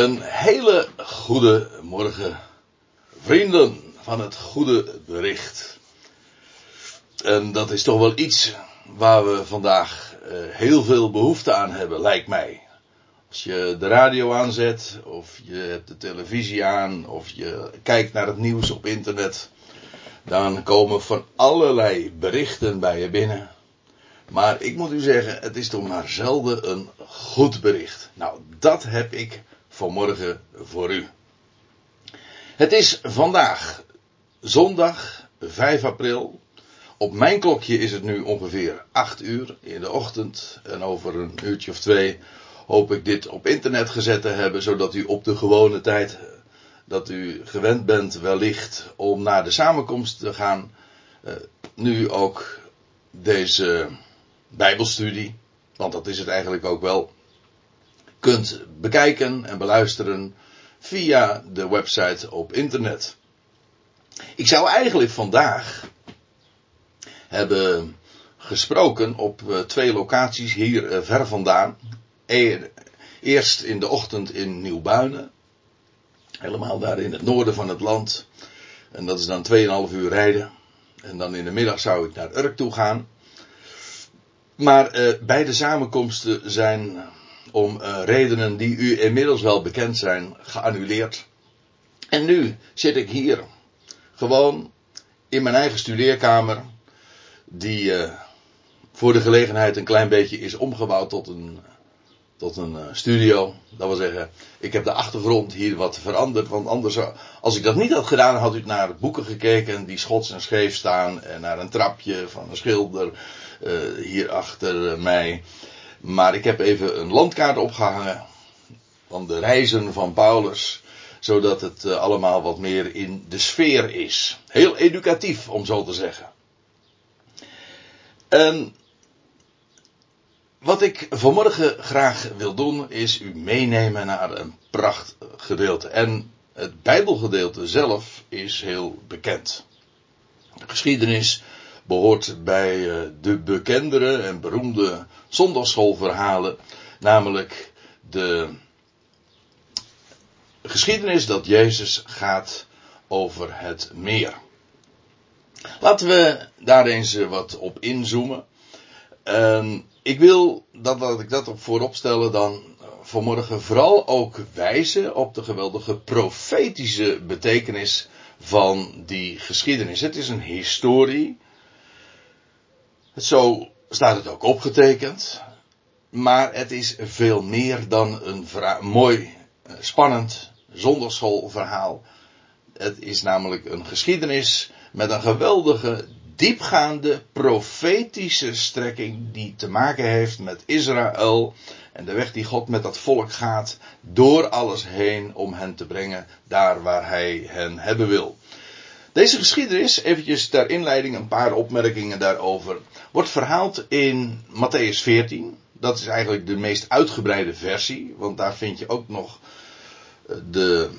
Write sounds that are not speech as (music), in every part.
Een hele goede morgen, vrienden van het goede bericht. En dat is toch wel iets waar we vandaag uh, heel veel behoefte aan hebben, lijkt mij. Als je de radio aanzet, of je hebt de televisie aan, of je kijkt naar het nieuws op internet, dan komen van allerlei berichten bij je binnen. Maar ik moet u zeggen, het is toch maar zelden een goed bericht. Nou, dat heb ik vanmorgen voor u. Het is vandaag zondag 5 april. Op mijn klokje is het nu ongeveer 8 uur in de ochtend. En over een uurtje of twee hoop ik dit op internet gezet te hebben, zodat u op de gewone tijd, dat u gewend bent wellicht om naar de samenkomst te gaan, eh, nu ook deze Bijbelstudie, want dat is het eigenlijk ook wel, kunt bekijken en beluisteren via de website op internet. Ik zou eigenlijk vandaag hebben gesproken op eh, twee locaties hier eh, ver vandaan. Eerst in de ochtend in Nieuwbuinen. Helemaal daar in het noorden van het land. En dat is dan 2,5 uur rijden. En dan in de middag zou ik naar Urk toe gaan. Maar uh, beide samenkomsten zijn om uh, redenen die u inmiddels wel bekend zijn geannuleerd. En nu zit ik hier gewoon in mijn eigen studeerkamer, die uh, voor de gelegenheid een klein beetje is omgebouwd tot een, tot een studio. Dat wil zeggen, ik heb de achtergrond hier wat veranderd, want anders, als ik dat niet had gedaan, had u naar boeken gekeken die schots en scheef staan en naar een trapje van een schilder hier achter mij. Maar ik heb even een landkaart opgehangen van de reizen van Paulus, zodat het uh, allemaal wat meer in de sfeer is. Heel educatief, om zo te zeggen. En wat ik vanmorgen graag wil doen, is u meenemen naar een prachtgedeelte. En het Bijbelgedeelte zelf is heel bekend. De geschiedenis behoort bij eh, de bekendere en beroemde zondagschoolverhalen, namelijk de geschiedenis dat Jezus gaat over het meer. Laten we daar eens eh, wat op inzoomen. Uh, ik wil dat, ik dat op voorop stellen dan vanmorgen vooral ook wijzen op de geweldige profetische betekenis van die geschiedenis. Het is een historie zo staat het ook opgetekend. Maar het is veel meer dan een mooi, eh, spannend zondagschoolverhaal. Het is namelijk een geschiedenis met een geweldige, diepgaande, profetische strekking die te maken heeft met Israël en de weg die God met dat volk gaat door alles heen om hen te brengen daar waar hij hen hebben wil. Deze geschiedenis, eventjes ter inleiding een paar opmerkingen daarover, wordt verhaald in Matthäus 14. Dat is eigenlijk de meest uitgebreide versie, want daar vind je ook nog eh, de,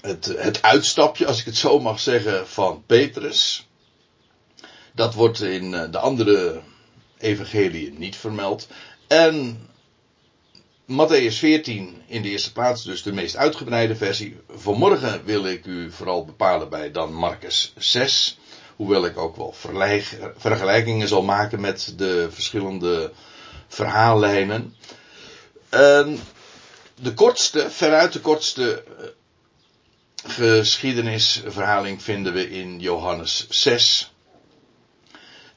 het, het uitstapje, als ik het zo mag zeggen, van Petrus. Dat wordt in eh, de andere evangeliën niet vermeld. En Matthäus 14 in de eerste plaats, dus de meest uitgebreide versie. Vanmorgen wil ik u vooral bepalen bij dan Marcus 6. Hoewel ik ook wel vergelijkingen zal maken met de verschillende verhaallijnen. En de kortste, veruit de kortste eh, geschiedenisverhaling vinden we in Johannes 6.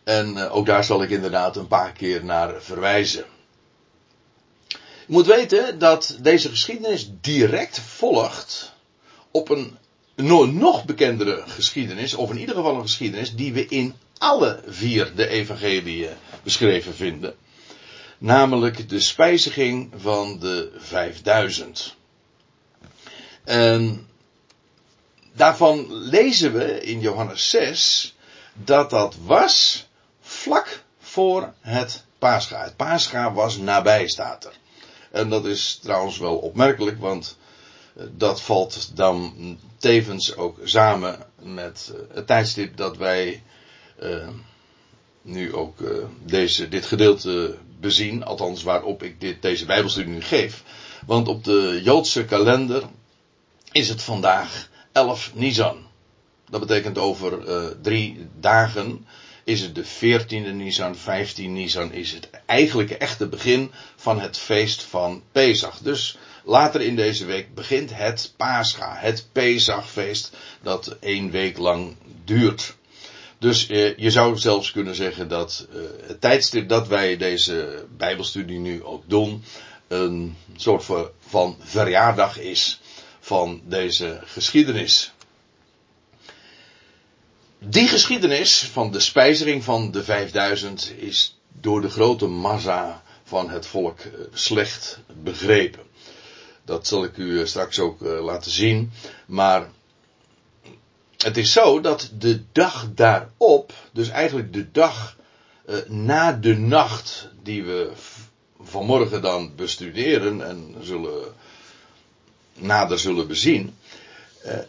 En eh, ook daar zal ik inderdaad een paar keer naar verwijzen. Je moet weten dat deze geschiedenis direct volgt op een nog bekendere geschiedenis, of in ieder geval een geschiedenis die we in alle vier de evangeliën beschreven vinden. Namelijk de spijziging van de 5000. En daarvan lezen we in Johannes 6 dat dat was vlak voor het Pascha. Het Pascha was nabij, staat er. En dat is trouwens wel opmerkelijk, want eh, dat valt dan tevens ook samen met eh, het tijdstip dat wij uh, nu ook deze, dit gedeelte bezien, althans waarop ik dit, deze Bijbelstudie nu geef. Want op de Joodse kalender is het vandaag 11 Nisan. Dat betekent over drie dagen is het de 14e Nisan, 15 Nisan is het eigenlijke echte begin van het feest van Pesach. Dus later in deze week begint het Pascha, het Pesachfeest dat één week lang duurt. Dus eh, je zou zelfs kunnen zeggen dat eh, het tijdstip dat wij deze Bijbelstudie nu ook doen, een soort van verjaardag is van deze geschiedenis. Die geschiedenis van de spijzering van de 5000 is door de grote massa van het volk eh, slecht begrepen. Dat zal ik u straks ook laten zien. Maar het is zo dat de dag daarop, dus eigenlijk de dag na de nacht die we vanmorgen dan bestuderen en zullen, nader zullen bezien,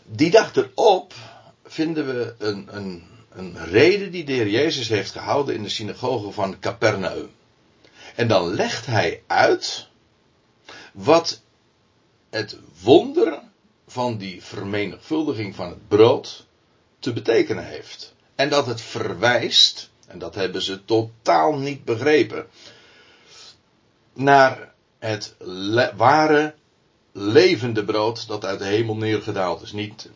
die dag erop vinden we een, een, een reden die de Heer Jezus heeft gehouden in de synagoge van Capernaum. En dan legt hij uit wat het wonder van die vermenigvuldiging van het brood te betekenen heeft. En dat het verwijst, en dat hebben ze totaal niet begrepen, naar het ware levende brood dat uit de hemel neergedaald is. Niet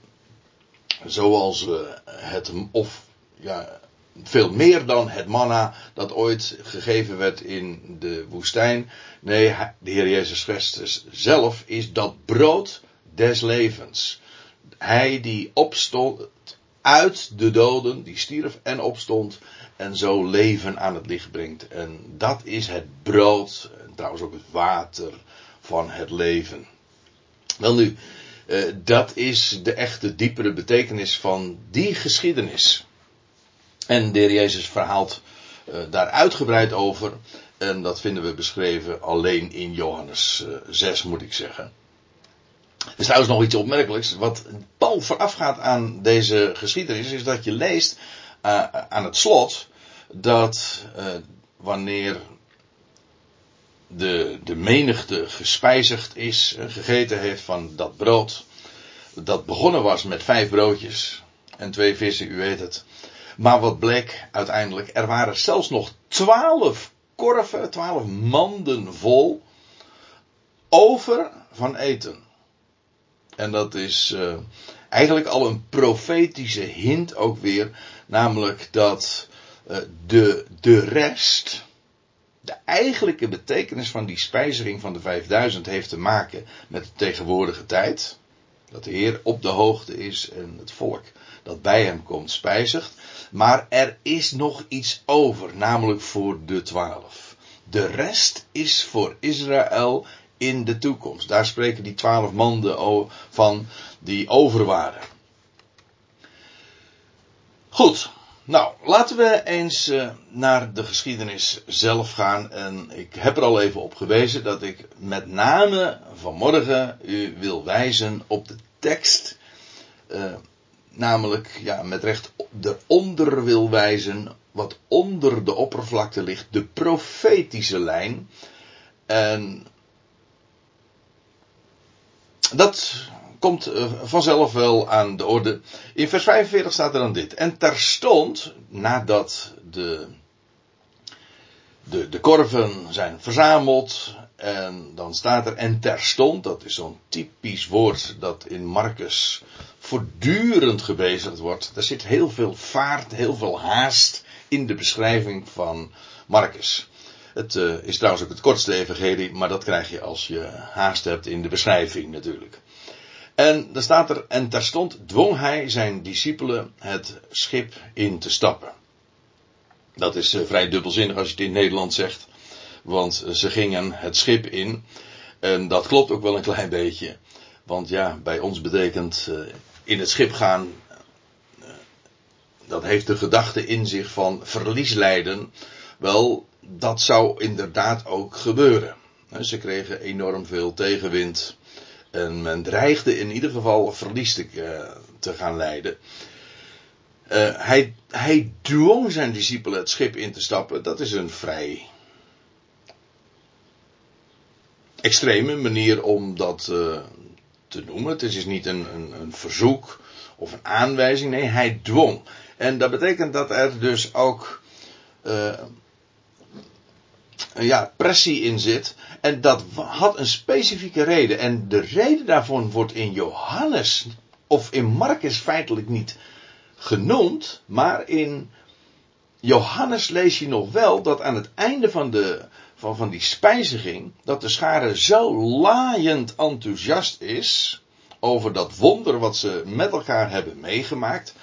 zoals uh, het, of ja, veel meer dan het manna dat ooit gegeven werd in de woestijn. Nee, de Heer Jezus Christus zelf is dat brood des levens. Hij die opstond uit de doden, die stierf en opstond en zo leven aan het licht brengt. En dat is het brood, en trouwens ook het water van het leven. Wel nu, eh, dat is de echte diepere betekenis van die geschiedenis. En de Jezus verhaalt uh, daar uitgebreid over. En dat vinden we beschreven alleen in Johannes uh, eh, 6, moet ik zeggen. Er is trouwens nog iets opmerkelijks. Wat pal voorafgaat aan deze geschiedenis is dat je leest aan het slot dat wanneer de, de menigte gespijzigd is, uh, gegeten heeft van dat brood, dat begonnen was met vijf broodjes en twee vissen, u weet het. Maar wat bleek uiteindelijk, er waren zelfs nog twaalf korven, twaalf manden vol over van eten. En dat is uh, eigenlijk al een profetische hint ook weer. Namelijk dat uh, de, de rest, de eigenlijke betekenis van die spijzering van de 5000 heeft te maken met de tegenwoordige tijd. Dat de Heer op de hoogte is en het volk dat bij hem komt spijzigt. Maar er is nog iets over, namelijk voor de twaalf. De rest is voor Israël in de toekomst. Daar spreken die twaalf mannen van die over waren. Goed, nou laten we eens uh, naar de geschiedenis zelf gaan. En ik heb er al even op gewezen dat ik met name vanmorgen u wil wijzen op de tekst. Uh, namelijk, ja, met recht eronder wil wijzen wat onder de oppervlakte ligt, de profetische lijn. En dat komt eh, vanzelf wel aan de orde. In vers 45 staat er dan dit. En terstond, nadat de, de, de korven zijn verzameld, en dan staat er en terstond, dat is zo'n typisch woord dat in Marcus voortdurend gebezigd wordt. Er zit heel veel vaart, heel veel haast in de beschrijving van Marcus. Het uh, is trouwens ook het kortste evangelie, maar dat krijg je als je haast hebt in de beschrijving natuurlijk. En dan staat er, en terstond dwong hij zijn discipelen het schip in te stappen. Dat is uh, vrij dubbelzinnig als je het in Nederland zegt, want uh, ze gingen het schip in. En dat klopt ook wel een klein beetje. Want ja, bij ons betekent in het schip gaan, dat heeft de gedachte in zich van verlies lijden. Wel, dat zou inderdaad ook gebeuren. Ze kregen enorm veel tegenwind. En men dreigde in ieder geval verlies te, uh, te gaan leiden. Uh, hij, hij dwong zijn discipelen het schip in te stappen. Dat is een vrij extreme manier om dat uh, te noemen. Het is niet een, een, een, verzoek of een aanwijzing. Nee, hij dwong. En dat betekent dat er dus ook uh, ja, pressie in zit. En dat had een specifieke reden. En de reden daarvan wordt in Johannes of in Marcus feitelijk niet genoemd. Maar in Johannes lees je nog wel dat aan het einde van, de, van, van die spijziging. dat de schare zo laaiend enthousiast is. over dat wonder wat ze met elkaar hebben meegemaakt.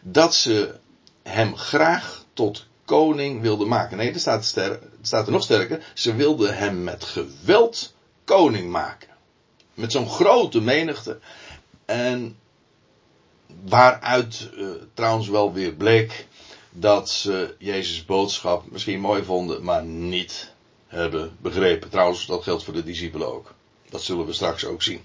dat ze hem graag tot koning wilde maken. Nee, er staat, staat er nog sterker. Ze wilden hem met geweld koning maken. Met zo'n grote menigte. En waaruit uh, trouwens wel weer bleek dat ze Jezus' boodschap misschien mooi vonden, maar niet hebben begrepen. Trouwens, dat geldt voor de discipelen ook. Dat zullen we straks ook zien.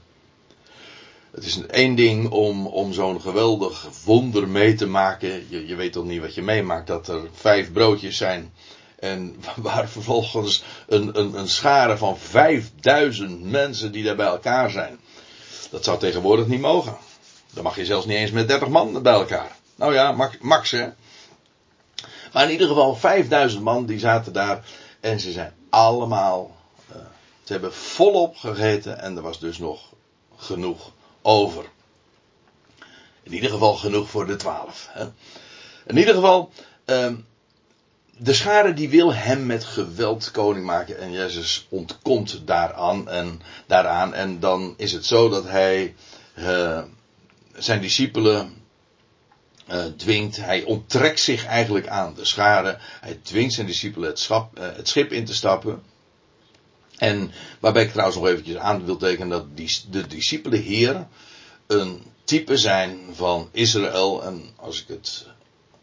Het is één ding om, om zo'n geweldig wonder mee te maken. Je, je weet toch niet wat je meemaakt. Dat er vijf broodjes zijn. En (laughs) waar vervolgens een, een, een schare van vijfduizend mensen die daar bij elkaar zijn. Dat zou tegenwoordig niet mogen. Dan mag je zelfs niet eens met dertig man bij elkaar. Nou ja, max, hè. Maar in ieder geval 5000 man die zaten daar. En ze zijn allemaal. Uh, ze hebben volop gegeten. En er was dus nog genoeg over. In ieder geval genoeg voor de twaalf. In ieder geval. Uh, de schare die wil hem met geweld koning maken. En Jezus ontkomt daaraan. En, daaraan, en dan is het zo dat hij. Uh, zijn discipelen uh, dwingt, hij onttrekt zich eigenlijk aan de schade. Hij dwingt zijn discipelen het, het schip in te stappen. En waarbij ik trouwens nog eventjes aan wil tekenen dat de discipelen Heer een type zijn van Israël. En als ik het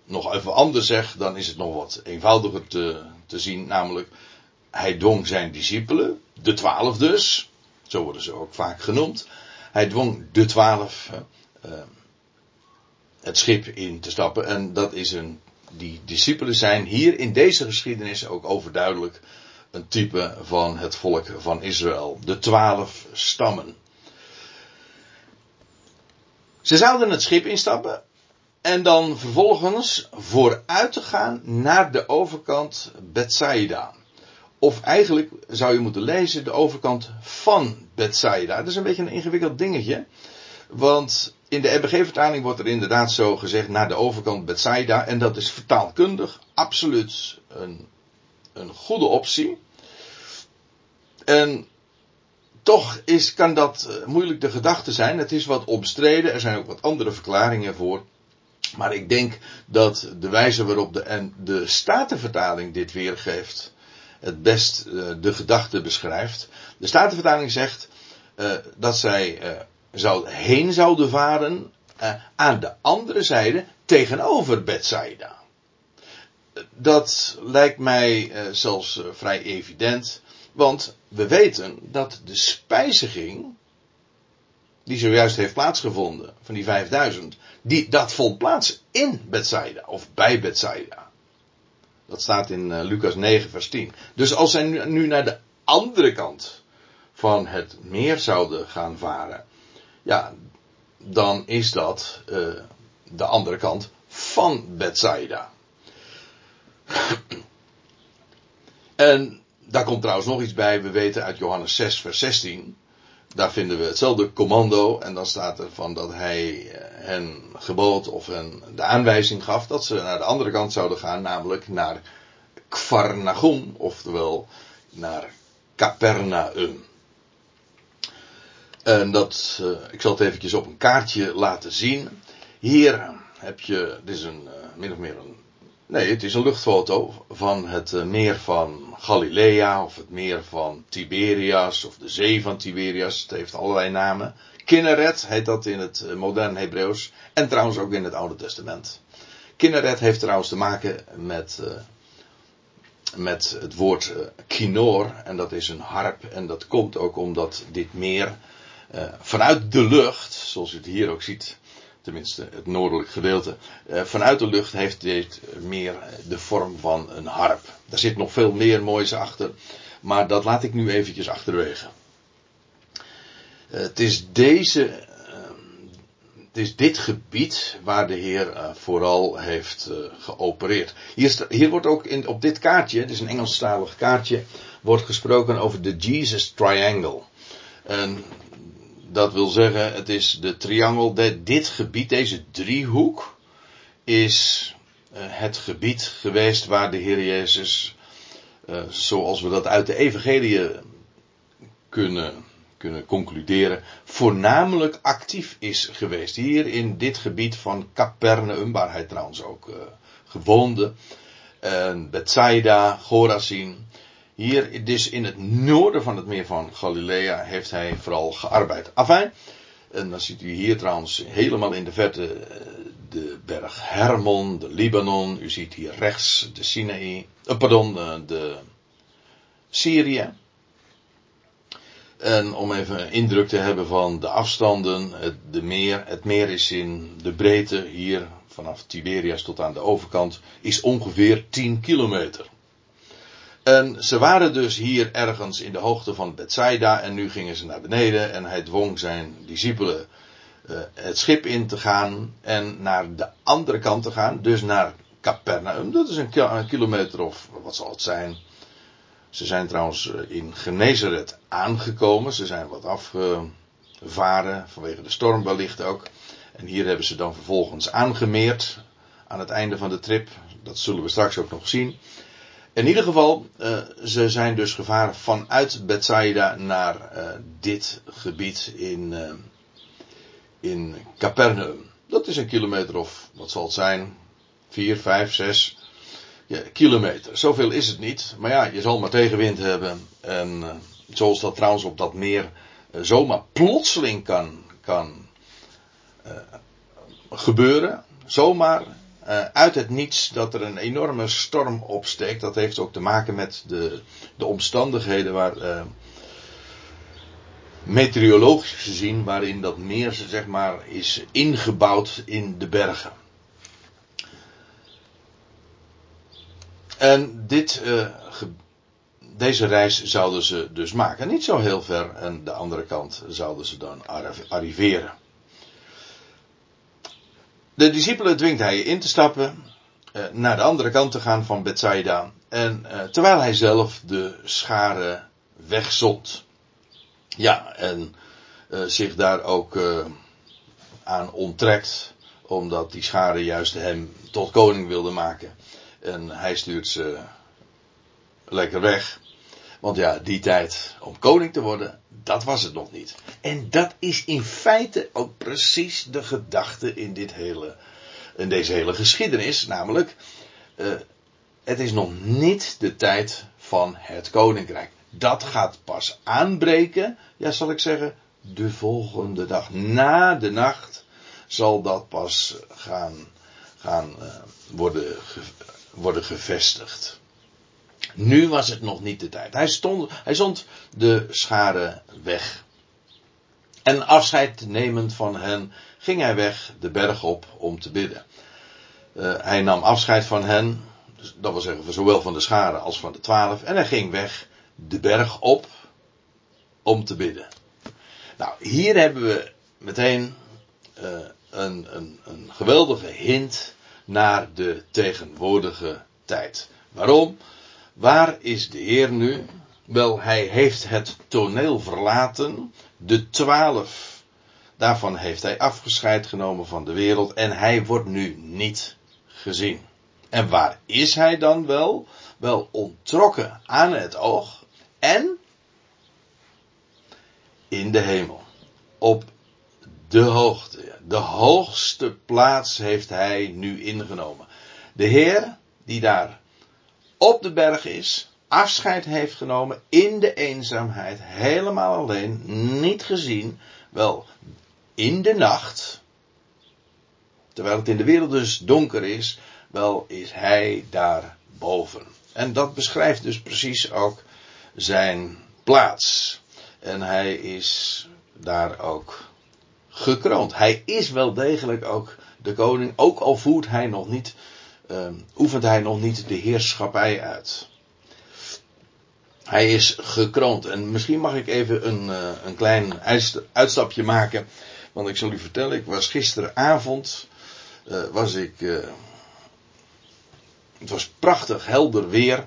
nog even anders zeg, dan is het nog wat eenvoudiger te, te zien. Namelijk, hij dwong zijn discipelen, de twaalf dus, zo worden ze ook vaak genoemd. Hij dwong de twaalf. Uh, het schip in te stappen. En dat is een, die discipelen zijn hier in deze geschiedenis ook overduidelijk een type van het volk van Israël. De twaalf stammen. Ze zouden het schip instappen en dan vervolgens vooruit te gaan naar de overkant Bethsaida. Of eigenlijk zou je moeten lezen de overkant van Bethsaida. Dat is een beetje een ingewikkeld dingetje. Want in de RBG-vertaling wordt er inderdaad zo gezegd naar de overkant Bethsaida. En dat is vertaalkundig absoluut een, een goede optie. En toch is, kan dat eh, moeilijk de gedachte zijn. Het is wat omstreden. Er zijn ook wat andere verklaringen voor. Maar ik denk dat de wijze waarop de, en de Statenvertaling dit weergeeft. het best uh, de gedachte beschrijft. De Statenvertaling zegt uh, dat zij zou, heen zouden varen aan de andere zijde tegenover Bethsaida. Dat lijkt mij uh, zelfs uh, vrij evident, want we weten dat de spijziging, die zojuist heeft plaatsgevonden, van die 5000, die, dat vond plaats in Bethsaida, of bij Bethsaida. Dat staat in Lucas 9, vers 10. Dus als zij nu, naar de andere kant van het meer zouden gaan varen, ja, dan is dat de andere kant van Bethsaida. (coughs) en daar komt trouwens nog iets bij. We weten uit Johannes 6, vers 16. Daar vinden we hetzelfde commando. En dan staat er van dat hij eh, hen gebood of hen de aanwijzing gaf dat ze naar de andere kant zouden gaan. Namelijk naar Kvarnagum. Oftewel naar Capernaum. En dat, uh, ik zal het eventjes op een kaartje laten zien. Hier heb je, dit is een, uh, min of meer een, nee, het is een luchtfoto van het uh, meer van Galilea, of het meer van Tiberias, of de zee van Tiberias. Het heeft allerlei namen. Kinneret heet dat in het moderne Hebreeuws, en trouwens ook in het Oude Testament. Kinneret heeft trouwens te maken met, met het woord kinor, en dat is een harp, en dat komt ook omdat dit meer uh, vanuit de lucht, zoals u het hier ook ziet, tenminste het noordelijk gedeelte, uh, vanuit de lucht heeft dit meer de vorm van een harp. Daar zit nog veel meer moois achter, maar dat laat ik nu eventjes achterwege. het is deze, het is dit gebied waar de Heer vooral heeft geopereerd. Hier, hier wordt ook in, op dit kaartje, het is een Engelstalig kaartje, wordt gesproken over de Jesus Triangle. En dat wil zeggen, het is de triangel, dit gebied, deze driehoek, is uh, het gebied geweest waar de Heer Jezus, uh, zoals we dat uit de Evangelie kunnen, kunnen concluderen, voornamelijk actief is geweest. Hier in dit gebied van Capernaum, waar hij trouwens ook uh, gewoonde, en Bethsaida, Chorazin. Hier, dus in het noorden van het meer van Galilea, heeft hij vooral gearbeid. Afijn, en dan ziet u hier trouwens helemaal in de verte eh, de berg Hermon, de Libanon. U ziet hier rechts de Sinaï, uh, pardon, de, de Syrië. En om even een indruk te hebben van de afstanden, het, meer, het meer is in de breedte hier vanaf Tiberias tot aan de overkant, is ongeveer 10 kilometer. En ze waren dus hier ergens in de hoogte van Bethsaida en nu gingen ze naar beneden en hij dwong zijn discipelen uh, het schip in te gaan en naar de andere kant te gaan, dus naar Capernaum. Dat is een, een kilometer of wat zal het zijn. Ze zijn trouwens eh, in Genezeret aangekomen. Ze zijn wat afgevaren vanwege de storm wellicht ook. En hier hebben ze dan vervolgens aangemeerd aan het einde van de trip. Dat zullen we straks ook nog zien. In ieder geval, uh, ze zijn dus gevaren vanuit Bethsaida naar uh, dit gebied in, uh, in Capernaum. Dat is een kilometer of, wat zal het zijn, 4, 5, 6 ja, kilometer. Zoveel is het niet, maar ja, je zal maar tegenwind hebben. En zoals dat trouwens op dat meer zomaar plotseling kan, kan gebeuren. Zomaar uh, uit het niets dat er een enorme storm opsteekt. Dat heeft ook te maken met de, de omstandigheden waar. Uh, meteorologisch gezien, waarin dat meer zeg maar is ingebouwd in de bergen. En dit, uh, deze reis zouden ze dus maken. Niet zo heel ver en de andere kant zouden ze dan arriveren. De discipelen dwingt hij in te stappen, uh, naar de andere kant te gaan van Bethsaida. En uh, terwijl hij zelf de scharen wegzond. Ja, en uh, zich daar ook aan onttrekt, omdat die scharen juist hem tot koning wilden maken. En hij stuurt ze lekker weg. Want ja, die tijd om koning te worden, dat was het nog niet. En dat is in feite ook precies de gedachte in, dit hele, in deze hele geschiedenis. Namelijk, uh, het is nog niet de tijd van het koninkrijk. Dat gaat pas aanbreken, ja zal ik zeggen, de volgende dag. Na de nacht zal dat pas gaan, gaan uh, worden, worden gevestigd. Nu was het nog niet de tijd. Hij, stond, hij zond de schade weg. En afscheid nemend van hen ging hij weg de berg op om te bidden. Uh, hij nam afscheid van hen, dus dat wil zeggen zowel van de schade als van de twaalf, en hij ging weg de berg op om te bidden. Nou, hier hebben we meteen uh, een, een, een geweldige hint naar de tegenwoordige tijd. Waarom? Waar is de Heer nu? Wel, hij heeft het toneel verlaten. De twaalf, daarvan heeft hij afgescheid genomen van de wereld. En hij wordt nu niet gezien. En waar is hij dan wel? Wel ontrokken aan het oog. En in de hemel. Op de hoogte. De hoogste plaats heeft hij nu ingenomen. De Heer, die daar op de berg is, afscheid heeft genomen in de eenzaamheid, helemaal alleen, niet gezien, wel in de nacht, terwijl het in de wereld dus donker is, wel is hij daar boven. En dat beschrijft dus precies ook zijn plaats. En hij is daar ook gekroond. Hij is wel degelijk ook de koning, ook al voert hij nog niet oefent hij nog niet de heerschappij uit. Hij is gekroond. En misschien mag ik even een, uh, een klein uitstapje maken. Want ik zal u vertellen, ik was gisteravond. Uh, was ik. Uh, het was prachtig helder weer.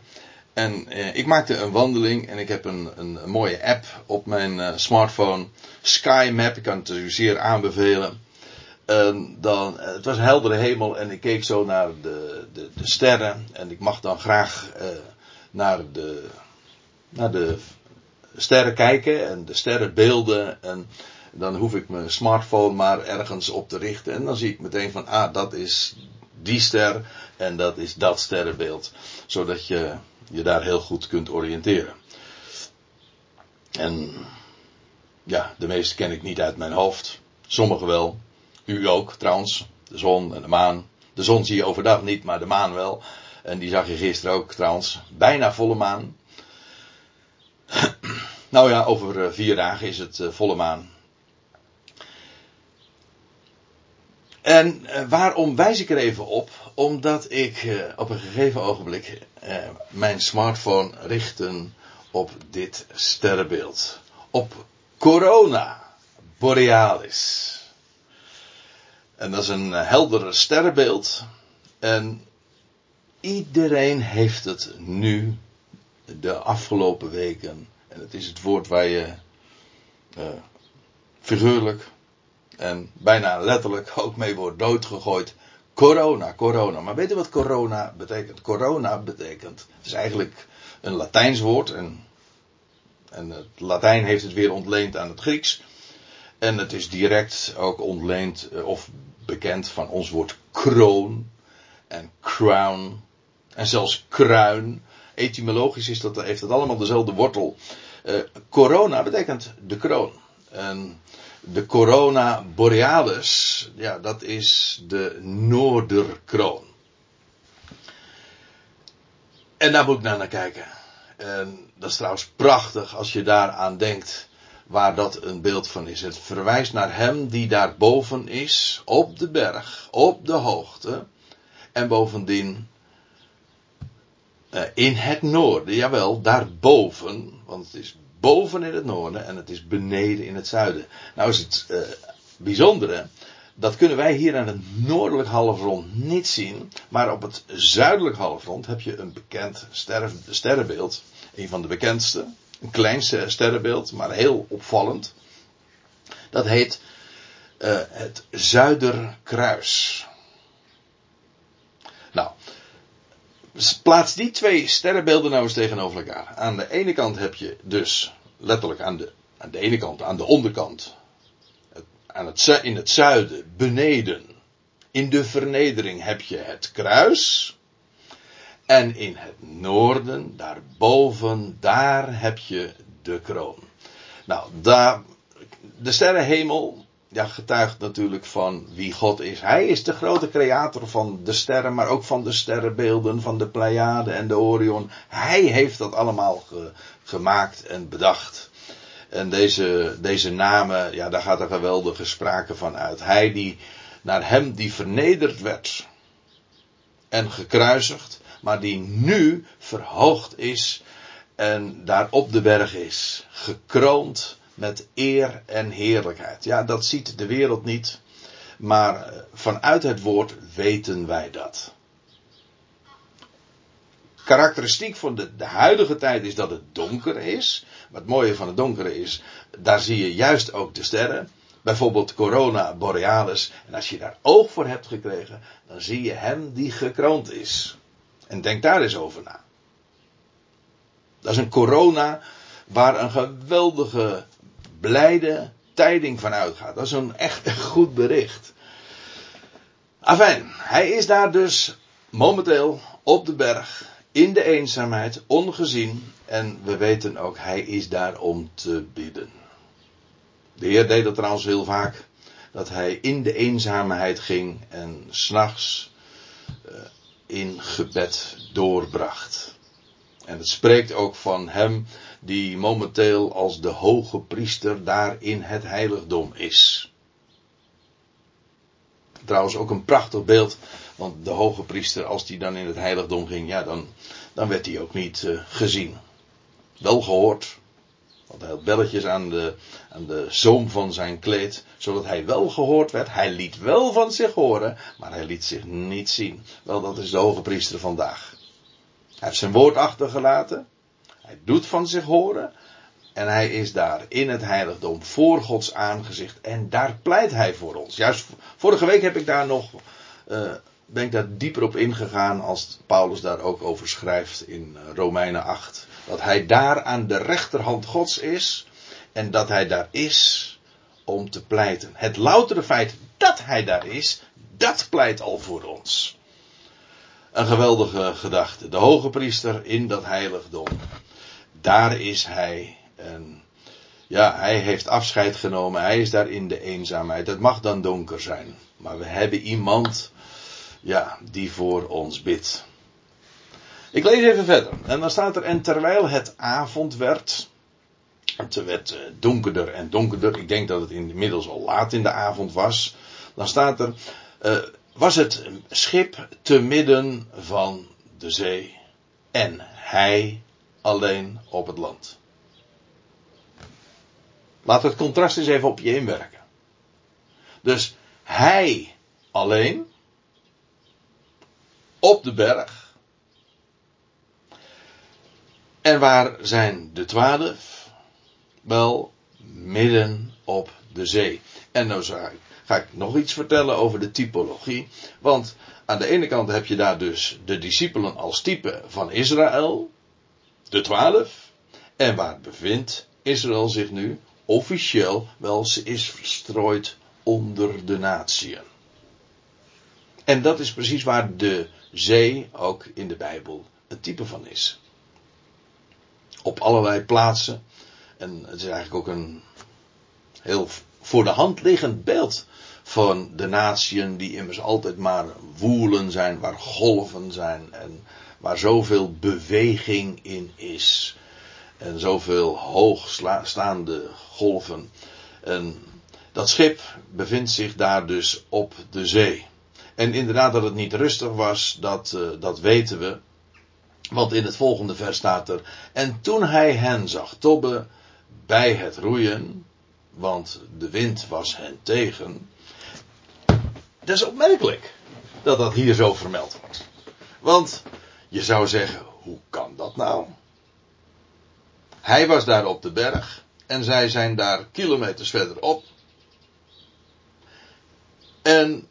En ik maakte een wandeling en ik heb een, een, een mooie app op mijn smartphone. Sky Map, ik kan het u zeer aanbevelen. Dan, het was heldere hemel en ik keek zo naar de, de, de sterren. En ik mag dan graag naar de, naar de sterren kijken en de sterrenbeelden. En dan hoef ik mijn smartphone maar ergens op te richten. En dan zie ik meteen van, ah, dat is die ster en dat is dat sterrenbeeld. Zodat je je daar heel goed kunt oriënteren. En ja, de meeste ken ik niet uit mijn hoofd. Sommige wel. U ook trouwens. De zon en de maan. De zon zie je overdag niet, maar de maan wel. En die zag je gisteren ook trouwens. Bijna volle maan. (clears throat) nou ja, over eh, vier dagen is het eh, volle maan. En eh, waarom wijs ik er even op? Omdat ik op een gegeven ogenblik mijn smartphone richtte op dit sterrenbeeld. Op Corona Borealis. En dat is een heldere sterrenbeeld. En iedereen heeft het nu de afgelopen weken. En het is het woord waar je uh, figuurlijk en bijna letterlijk ook mee wordt doodgegooid. Corona, corona. Maar weet je wat corona betekent? Corona betekent, het is eigenlijk een Latijns woord. En, en het Latijn heeft het weer ontleend aan het Grieks. En het is direct ook ontleend eh, of bekend van ons woord kroon en crown en zelfs kruin. Etymologisch is dat, heeft het allemaal dezelfde wortel. Uh, corona betekent de kroon. En de corona borealis, ja, dat is de noorderkroon. En daar moet ik naar, naar kijken. En dat is trouwens prachtig als je daaraan denkt waar dat een beeld van is. Het verwijst naar hem die daar boven is, op de berg, op de hoogte. En bovendien uh, in het noorden, jawel, daarboven, want het is boven in het noorden en het is beneden in het zuiden. Nou is het uh, bijzondere, dat kunnen wij hier aan het noordelijk halfrond niet zien, maar op het zuidelijk halfrond heb je een bekend ster, sterrenbeeld, een van de bekendste, een klein sterrenbeeld, maar heel opvallend. Dat heet uh, het Zuiderkruis. Nou, Plaats die twee sterrenbeelden nou eens tegenover elkaar. Aan de ene kant heb je dus letterlijk aan de, aan de ene kant, aan de onderkant, aan het, in het zuiden, beneden, in de vernedering heb je het kruis. En in het noorden, daarboven, daar heb je de kroon. Nou, daar, de sterrenhemel, ja, getuigt natuurlijk van wie God is. Hij is de grote creator van de sterren, maar ook van de sterrenbeelden, van de Pleiade en de Orion. Hij heeft dat allemaal gemaakt en bedacht. En deze, deze namen, ja, daar gaat er geweldige sprake van uit. Hij die, naar hem die vernederd werd en gekruisigd, maar die nu verhoogd is en daar op de berg is, gekroond met eer en heerlijkheid. Ja, dat ziet de wereld niet, maar eh, vanuit het woord weten wij dat. Karakteristiek van de, de huidige tijd is dat het donker is. Maar het mooie van het donkere is, daar zie je juist ook de sterren. Bijvoorbeeld Corona Borealis. En als je daar oog voor hebt gekregen, dan zie je hem die gekroond is. En denk daar eens over na. Dat is een corona waar een geweldige blijde tijding van uitgaat. Dat is een echt goed bericht. Afijn, hij is daar dus momenteel op de berg, in de eenzaamheid, ongezien. En we weten ook, hij is daar om te bidden. De Heer deed dat trouwens heel vaak. Dat hij in de eenzaamheid ging en s'nachts uh, in gebed doorbracht. En het spreekt ook van hem die momenteel als de hoge priester daar in het heiligdom is. Trouwens ook een prachtig beeld, want de hoge priester, als die dan in het heiligdom ging, ja, dan, dan werd hij ook niet uh, gezien. wel gehoord. Want hij had belletjes aan de, aan de zoom van zijn kleed, zodat hij wel gehoord werd. Hij liet wel van zich horen, maar hij liet zich niet zien. Wel, dat is de hoge priester vandaag. Hij heeft zijn woord achtergelaten. Hij doet van zich horen. En hij is daar in het heiligdom voor Gods aangezicht. En daar pleit hij voor ons. Juist vorige week heb ik daar nog, uh, ben ik daar dieper op ingegaan als Paulus daar ook over schrijft in eh, Romeinen 8. Dat hij daar aan de rechterhand Gods is. En dat hij daar is om te pleiten. Het loutere feit dat hij daar is, dat pleit al voor ons. Een geweldige gedachte. De hoge priester in dat heiligdom. Daar is hij. Ja, hij heeft afscheid genomen. Hij is daar in de eenzaamheid. Het mag dan donker zijn. Maar we hebben iemand, ja, die voor ons bidt. Ik lees even verder. En dan staat er, en terwijl het avond werd. Het werd eh, donkerder en donkerder. Ik denk dat het inmiddels al laat in de avond was. Dan staat er, uh, was het schip te midden van de zee. En hij alleen op het land. Laat het contrast eens even op je inwerken. Dus hij alleen op de berg. En waar zijn de twaalf? Wel, midden op de zee. En nou ga ik nog iets vertellen over de typologie. Want aan de ene kant heb je daar dus de discipelen als type van Israël de twaalf. En waar bevindt Israël zich nu? Officieel, wel, ze is verstrooid onder de natieën. En dat is precies waar de zee ook in de Bijbel een type van is. Op allerlei plaatsen. En het is eigenlijk ook een heel voor de hand liggend beeld van de natieën die immers altijd maar woelen zijn, waar golven zijn en waar zoveel beweging in is. En zoveel hoogstaande golven. En dat schip bevindt zich daar dus op de zee. En inderdaad dat het niet rustig was, dat, uh, dat weten we. Want in het volgende vers staat er. En toen hij hen zag tobben bij het roeien, want de wind was hen tegen. Dat is opmerkelijk dat dat hier zo vermeld wordt. Want je zou zeggen, hoe kan dat nou? Hij was daar op de berg en zij zijn daar kilometers verderop. En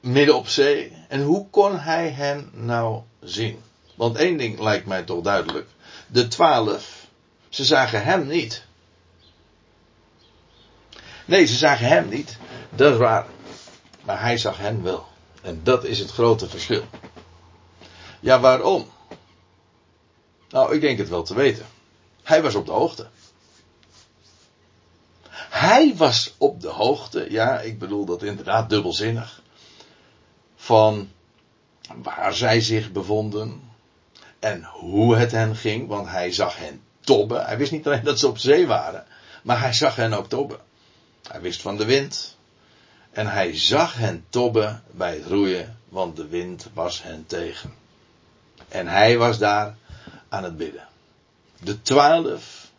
midden op zee. En hoe kon hij hen nou zien? Want één ding lijkt mij toch duidelijk. De twaalf, ze zagen hem niet. Nee, ze zagen hem niet. Dat is waar. Maar hij zag hen wel. En dat is het grote verschil. Ja, waarom? Nou, ik denk het wel te weten. Hij was op de hoogte. Hij was op de hoogte, ja, ik bedoel dat inderdaad dubbelzinnig. Van waar zij zich bevonden. En hoe het hen ging, want hij zag hen tobben. Hij wist niet alleen dat ze op zee waren, maar hij zag hen ook tobben. Hij wist van de wind. En hij zag hen tobben bij het roeien, want de wind was hen tegen. En hij was daar aan het bidden. De twaalf,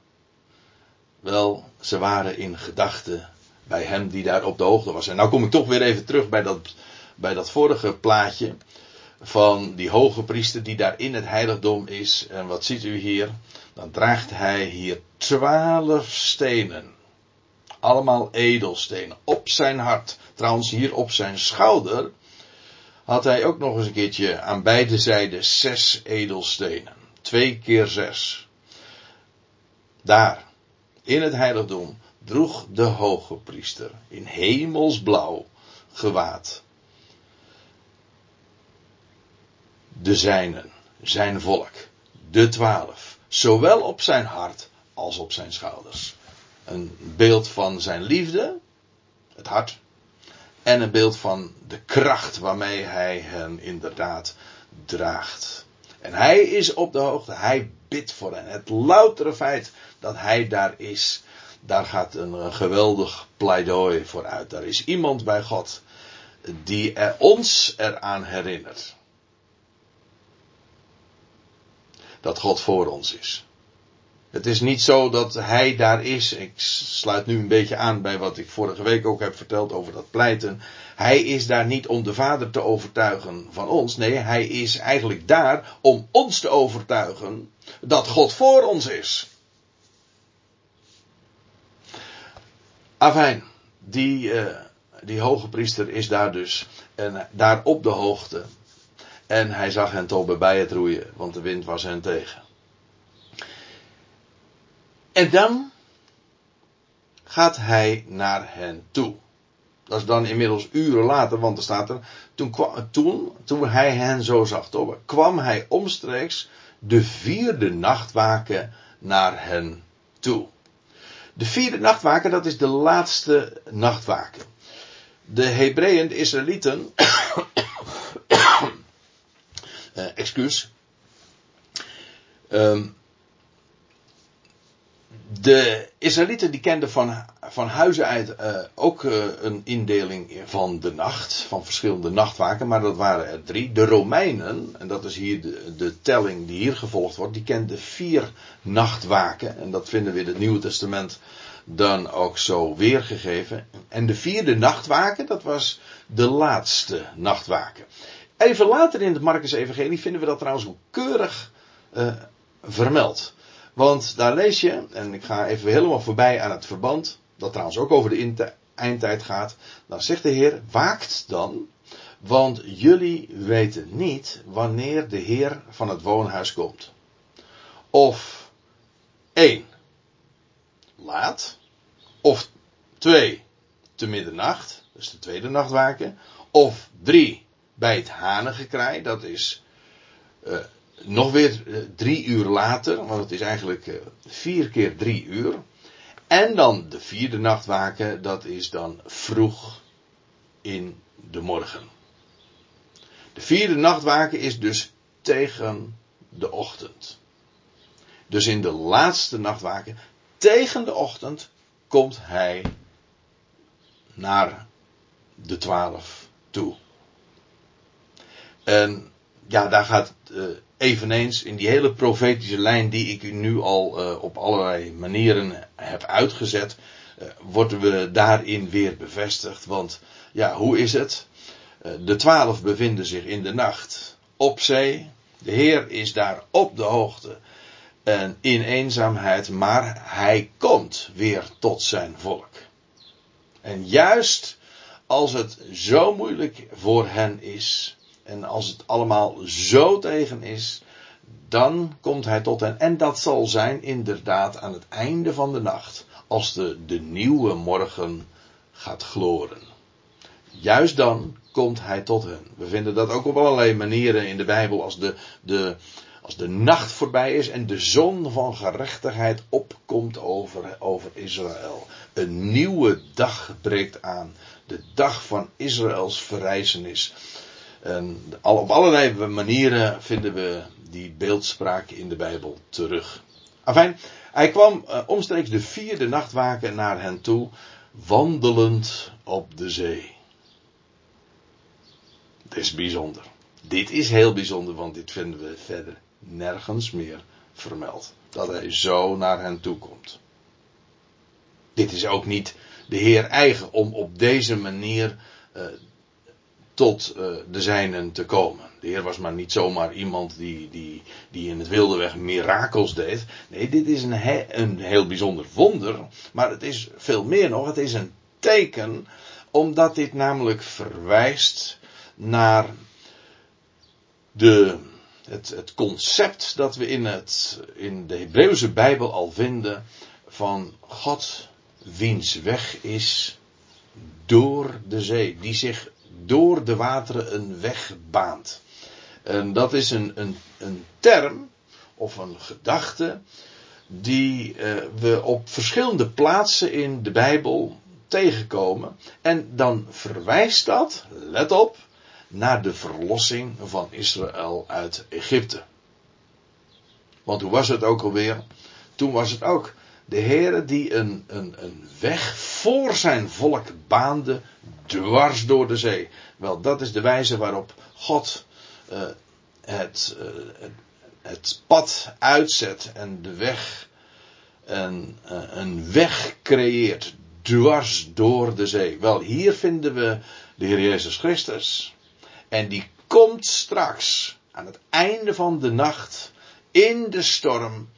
wel, ze waren in gedachten bij hem die daar op de hoogte was. En nou kom ik toch weer even terug bij dat, bij dat vorige plaatje van die hoge priester die daar in het heiligdom is. En wat ziet u hier? Dan draagt hij hier twaalf stenen. Allemaal edelstenen op zijn hart. Trouwens hier op zijn schouder had hij ook nog eens een keertje aan beide zijden zes edelstenen. Twee keer zes. Daar, in het heiligdom, droeg de hoge priester in hemelsblauw gewaad de zijnen, zijn volk, de twaalf, zowel op zijn hart als op zijn schouders. Een beeld van zijn liefde, het hart, en een beeld van de kracht waarmee hij hen inderdaad draagt. En hij is op de hoogte, hij bidt voor hen. Het loutere feit dat hij daar is, daar gaat een geweldig pleidooi voor uit. Daar is iemand bij God die er ons eraan herinnert. Dat God voor ons is. Het is niet zo dat hij daar is. Ik sluit nu een beetje aan bij wat ik vorige week ook heb verteld over dat pleiten. Hij is daar niet om de Vader te overtuigen van ons. Nee, hij is eigenlijk daar om ons te overtuigen dat God voor ons is. Afijn, die, uh, die hoge priester is daar dus. En daar op de hoogte. En hij zag hen toch bij het roeien, want de wind was hen tegen. En dan gaat hij naar hen toe. Dat is dan inmiddels uren later, want er staat er. Toen, toen, toen hij hen zo zag, toch, kwam hij omstreeks de vierde nachtwaken naar hen toe. De vierde nachtwaken, dat is de laatste nachtwaken. De Hebreeën, de Israëlieten. Excuus. Um, de Israëlieten die kenden van, van huizen uit uh, ook uh, een indeling van de nacht, van verschillende nachtwaken, maar dat waren er drie. De Romeinen, en dat is hier de, de telling die hier gevolgd wordt, die kenden vier nachtwaken. En dat vinden we in het Nieuwe Testament dan ook zo weergegeven. En de vierde nachtwaken, dat was de laatste nachtwaken. Even later in het Marcus Evangelie vinden we dat trouwens ook keurig uh, vermeld. Want daar lees je, en ik ga even helemaal voorbij aan het verband, dat trouwens ook over de eindtijd gaat. Dan zegt de Heer, waakt dan, want jullie weten niet wanneer de Heer van het woonhuis komt. Of één, laat. Of twee, te middernacht, is de tweede nachtwaken. Of drie, bij het hanengekraai, dat is uh, nog weer uh, drie uur later, want het is eigenlijk uh, vier keer drie uur. En dan de vierde nachtwaken, dat is dan vroeg in de morgen. De vierde nachtwaken is dus tegen de ochtend. Dus in de laatste nachtwaken, tegen de ochtend, komt hij naar de twaalf toe. En ja, daar gaat uh, eveneens in die hele profetische lijn die ik u nu al uh, op allerlei manieren heb uitgezet, uh, worden we daarin weer bevestigd. Want ja, hoe is het? de twaalf bevinden zich in de nacht op zee. De Heer is daar op de hoogte en in eenzaamheid, maar hij komt weer tot zijn volk. En juist als het zo moeilijk voor hen is, en als het allemaal zo tegen is, dan komt hij tot hen. En dat zal zijn inderdaad aan het einde van de nacht, als de, de nieuwe morgen gaat gloren. Juist dan komt hij tot hen. We vinden dat ook op allerlei manieren in de Bijbel, als de, de, als de nacht voorbij is en de zon van gerechtigheid opkomt over, over Israël. Een nieuwe dag breekt aan. De dag van Israëls verrijzenis. En op allerlei manieren vinden we die beeldspraak in de Bijbel terug. Afijn, hij kwam uh, omstreeks de vierde nachtwaken naar hen toe, wandelend op de zee. Het is bijzonder. Dit is heel bijzonder, want dit vinden we verder nergens meer vermeld. Dat hij zo naar hen toe komt. Dit is ook niet de Heer eigen om op deze manier uh, tot uh, de zijnen te komen. De Heer was maar niet zomaar iemand die, die, die in het wilde weg mirakels deed. Nee, dit is een, een heel bijzonder wonder. Maar het is veel meer nog. Het is een teken. Omdat dit namelijk verwijst naar de, het, het concept dat we in, het, in de Hebreeuwse Bijbel al vinden. Van God wiens weg is door de zee. Die zich door de wateren een weg baant. En dat is een, een, een term of een gedachte die uh, we op verschillende plaatsen in de Bijbel tegenkomen. En dan verwijst dat, let op, naar de verlossing van Israël uit Egypte. Want hoe was het ook alweer? Toen was het ook de Heere die een, een, een weg voor zijn volk baande dwars door de zee. Wel, dat is de wijze waarop God uh, het, uh, het pad uitzet en de weg een, eh, een weg creëert dwars door de zee. Wel, hier vinden we de Heer Jezus Christus. En die komt straks aan het einde van de nacht in de storm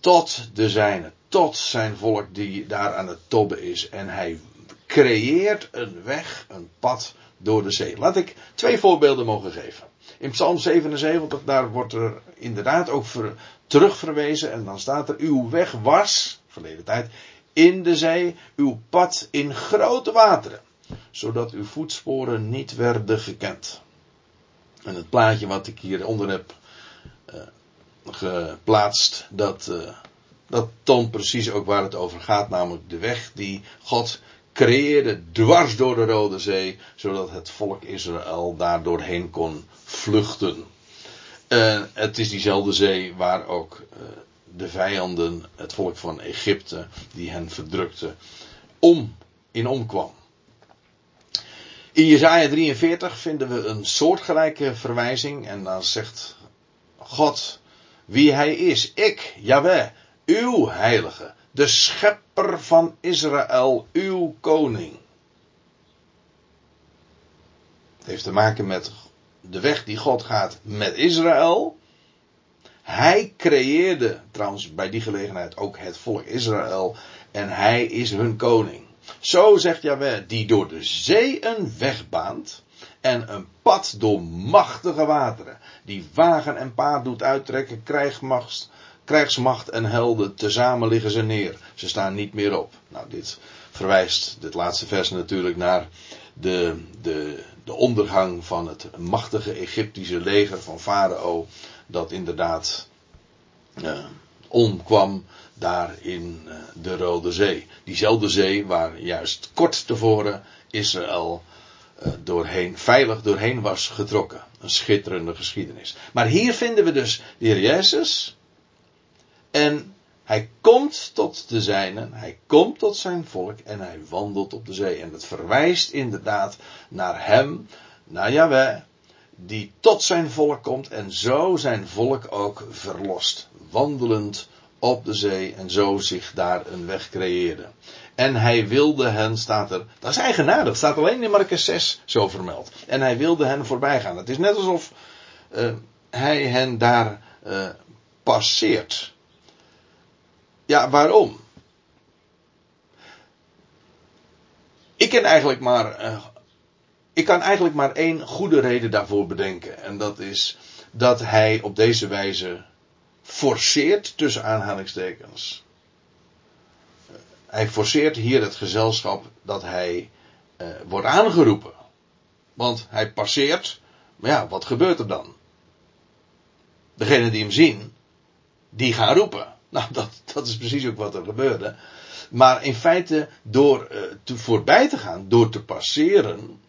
tot de zijne, tot zijn volk die daar aan het tobben is. En hij creëert een weg, een pad door de zee. Laat ik twee voorbeelden mogen geven. In Psalm 77, daar wordt er inderdaad ook ver, terugverwezen. En dan staat er: Uw weg was, verleden tijd, in de zee, uw pad in grote wateren, zodat uw voetsporen niet werden gekend. En het plaatje wat ik hieronder heb uh, geplaatst, dat, uh, dat toont precies ook waar het over gaat, namelijk de weg die God creëerde dwars door de Rode Zee, zodat het volk Israël daar doorheen kon vluchten. Uh, het is diezelfde zee waar ook uh, de vijanden, het volk van Egypte, die hen verdrukte, om in omkwam. In Jesaja 43 vinden we een soortgelijke verwijzing en dan zegt God wie hij is. Ik, Yahweh, uw heilige, de schepper van Israël, uw koning. Het heeft te maken met de weg die God gaat met Israël. Hij creëerde trouwens bij die gelegenheid ook het volk Israël en hij is hun koning. Zo zegt Jahweh, die door de zee een weg baant en een pad door machtige wateren, die wagen en paard doet uittrekken, krijgsmacht, krijgsmacht en helden, tezamen liggen ze neer. Ze staan niet meer op. Nou, dit verwijst, dit laatste vers natuurlijk, naar de, de, de ondergang van het machtige Egyptische leger van Farao, dat inderdaad uh, omkwam daar in uh, de Rode Zee. Diezelfde zee waar juist kort tevoren Israël uh, doorheen, veilig doorheen was getrokken. Een schitterende geschiedenis. Maar hier vinden we dus de Heer Jezus. En hij komt tot de zijnen, hij komt tot zijn volk en hij wandelt op de zee. En het verwijst inderdaad naar hem, naar Yahweh, die tot zijn volk komt en zo zijn volk ook verlost. Wandelend op de zee en zo zich daar een weg creëerde. En hij wilde hen, staat er, dat is eigenaardig, staat alleen in Marcus 6 zo vermeld. En hij wilde hen voorbij gaan. Het is net alsof uh, hij hen daar uh, passeert. Ja, waarom? Ik ken eigenlijk maar. Uh, ik kan eigenlijk maar één goede reden daarvoor bedenken. En dat is dat hij op deze wijze forceert tussen aanhalingstekens. Hij forceert hier het gezelschap dat hij uh, wordt aangeroepen. Want hij passeert. Maar ja, wat gebeurt er dan? Degenen die hem zien, die gaan roepen. Nou, dat, dat is precies ook wat er gebeurde. Maar in feite, door uh, te voorbij te gaan, door te passeren,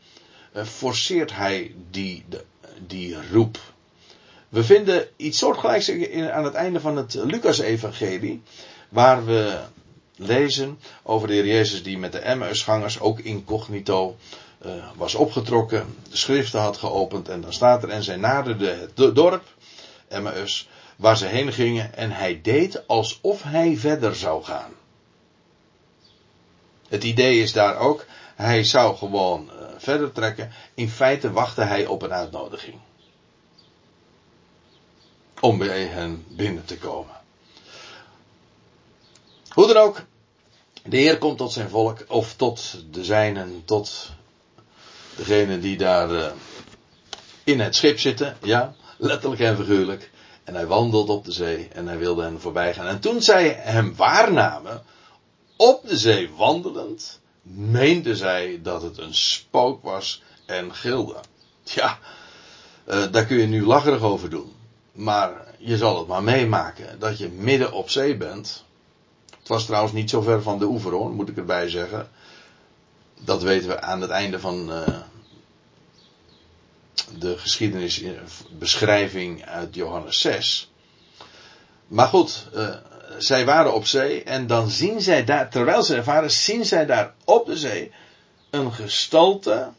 uh, forceert hij die, de, die roep. We vinden iets soortgelijks aan het einde van het Lucas-evangelie, waar we lezen over de Heer Jezus die met de Emmausgangers, ook incognito, uh, was opgetrokken, de schriften had geopend en dan staat er en zij naderden het dorp, Emmaus, waar ze heen gingen en hij deed alsof hij verder zou gaan. Het idee is daar ook, hij zou gewoon uh, verder trekken. In feite wachtte hij op een uitnodiging. Om bij hen binnen te komen. Hoe dan ook, de Heer komt tot zijn volk, of tot de zijnen, tot degenen die daar uh, in het schip zitten, ja, letterlijk en figuurlijk. En hij wandelt op de zee en hij wilde hen voorbij gaan. En toen zij hem waarnamen, op de zee wandelend, meenden zij dat het een spook was en gilde. Ja, uh, daar kun je nu lacherig over doen. Maar je zal het maar meemaken dat je midden op zee bent. Het was trouwens niet zo ver van de oever hoor, moet ik erbij zeggen. Dat weten we aan het einde van uh, de geschiedenisbeschrijving uit Johannes 6. Maar goed, uh, zij waren op zee en dan zien zij daar, terwijl ze ervaren, zien zij daar op de zee een gestalte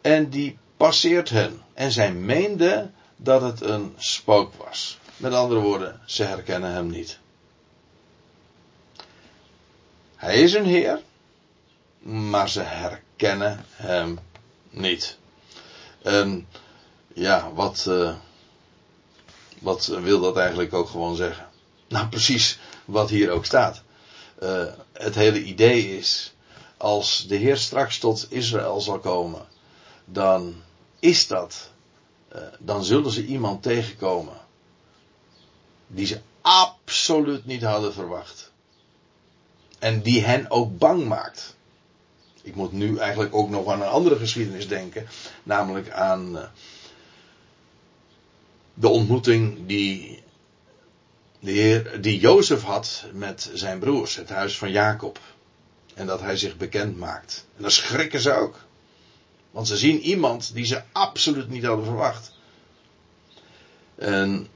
en die passeert hen. En zij meenden dat het een spook was. Met andere woorden, ze herkennen hem niet. Hij is een Heer, maar ze herkennen hem niet. En ja, wat, uh, wat wil dat eigenlijk ook gewoon zeggen? Nou, precies wat hier ook staat. Uh, het hele idee is, als de Heer straks tot Israël zal komen, dan is dat, uh, dan zullen ze iemand tegenkomen die ze absoluut niet hadden verwacht. En die hen ook bang maakt. Ik moet nu eigenlijk ook nog aan een andere geschiedenis denken, namelijk aan uh, de ontmoeting die de heer, die Jozef had met zijn broers, het huis van Jacob. En dat hij zich bekend maakt. En dan schrikken ze ook. Want ze zien iemand die ze absoluut niet hadden verwacht. En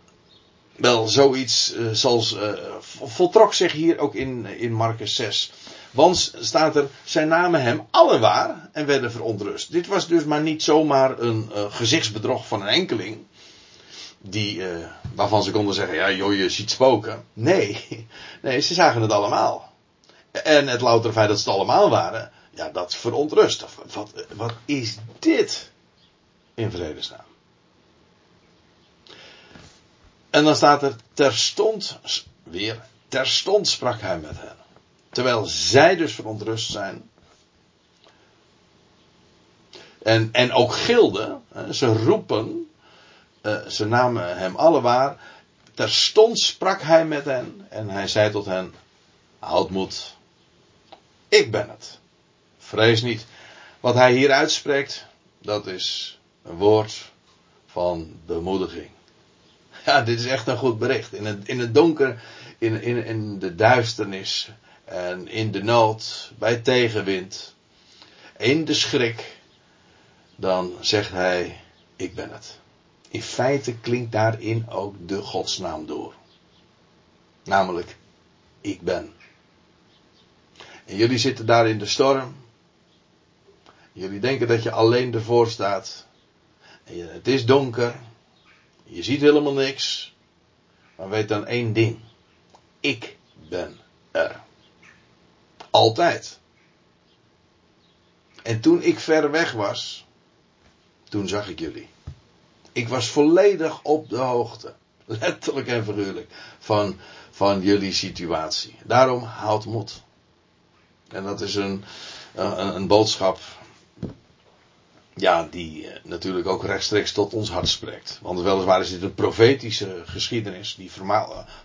wel, zoiets uh, zal, uh, voltrok zich hier ook in, in Marcus 6. Want staat er, zij namen hem alle waar en werden verontrust. Dit was dus maar niet zomaar een uh, gezichtsbedrog van een enkeling die, uh, waarvan ze konden zeggen, ja joh, je ziet spoken. Nee, (laughs) nee, ze zagen het allemaal. En het louter feit dat ze het allemaal waren, ja, dat verontrust. Wat, wat is dit? In vredesnaam. En dan staat er, terstond, weer, terstond sprak hij met hen. Terwijl zij dus verontrust zijn. En, en ook gilden, ze roepen, uh, ze namen hem alle waar. Terstond sprak hij met hen en hij zei tot hen: Houd moed. Ik ben het. Vrees niet. Wat hij hier uitspreekt, dat is een woord van bemoediging. Ja, dit is echt een goed bericht. In het, in het donker, in, in, in de duisternis en in de nood, bij tegenwind, in de schrik, dan zegt hij: Ik ben het. In feite klinkt daarin ook de godsnaam door. Namelijk, ik ben. En jullie zitten daar in de storm. Jullie denken dat je alleen ervoor staat. En het is donker. Je ziet helemaal niks. Maar weet dan één ding. Ik ben er. Altijd. En toen ik ver weg was, toen zag ik jullie. Ik was volledig op de hoogte, letterlijk en figuurlijk, van, van jullie situatie. Daarom houd moed. En dat is een, een, een boodschap, ja, die eh, natuurlijk ook rechtstreeks tot ons hart spreekt. Want weliswaar is dit een profetische geschiedenis die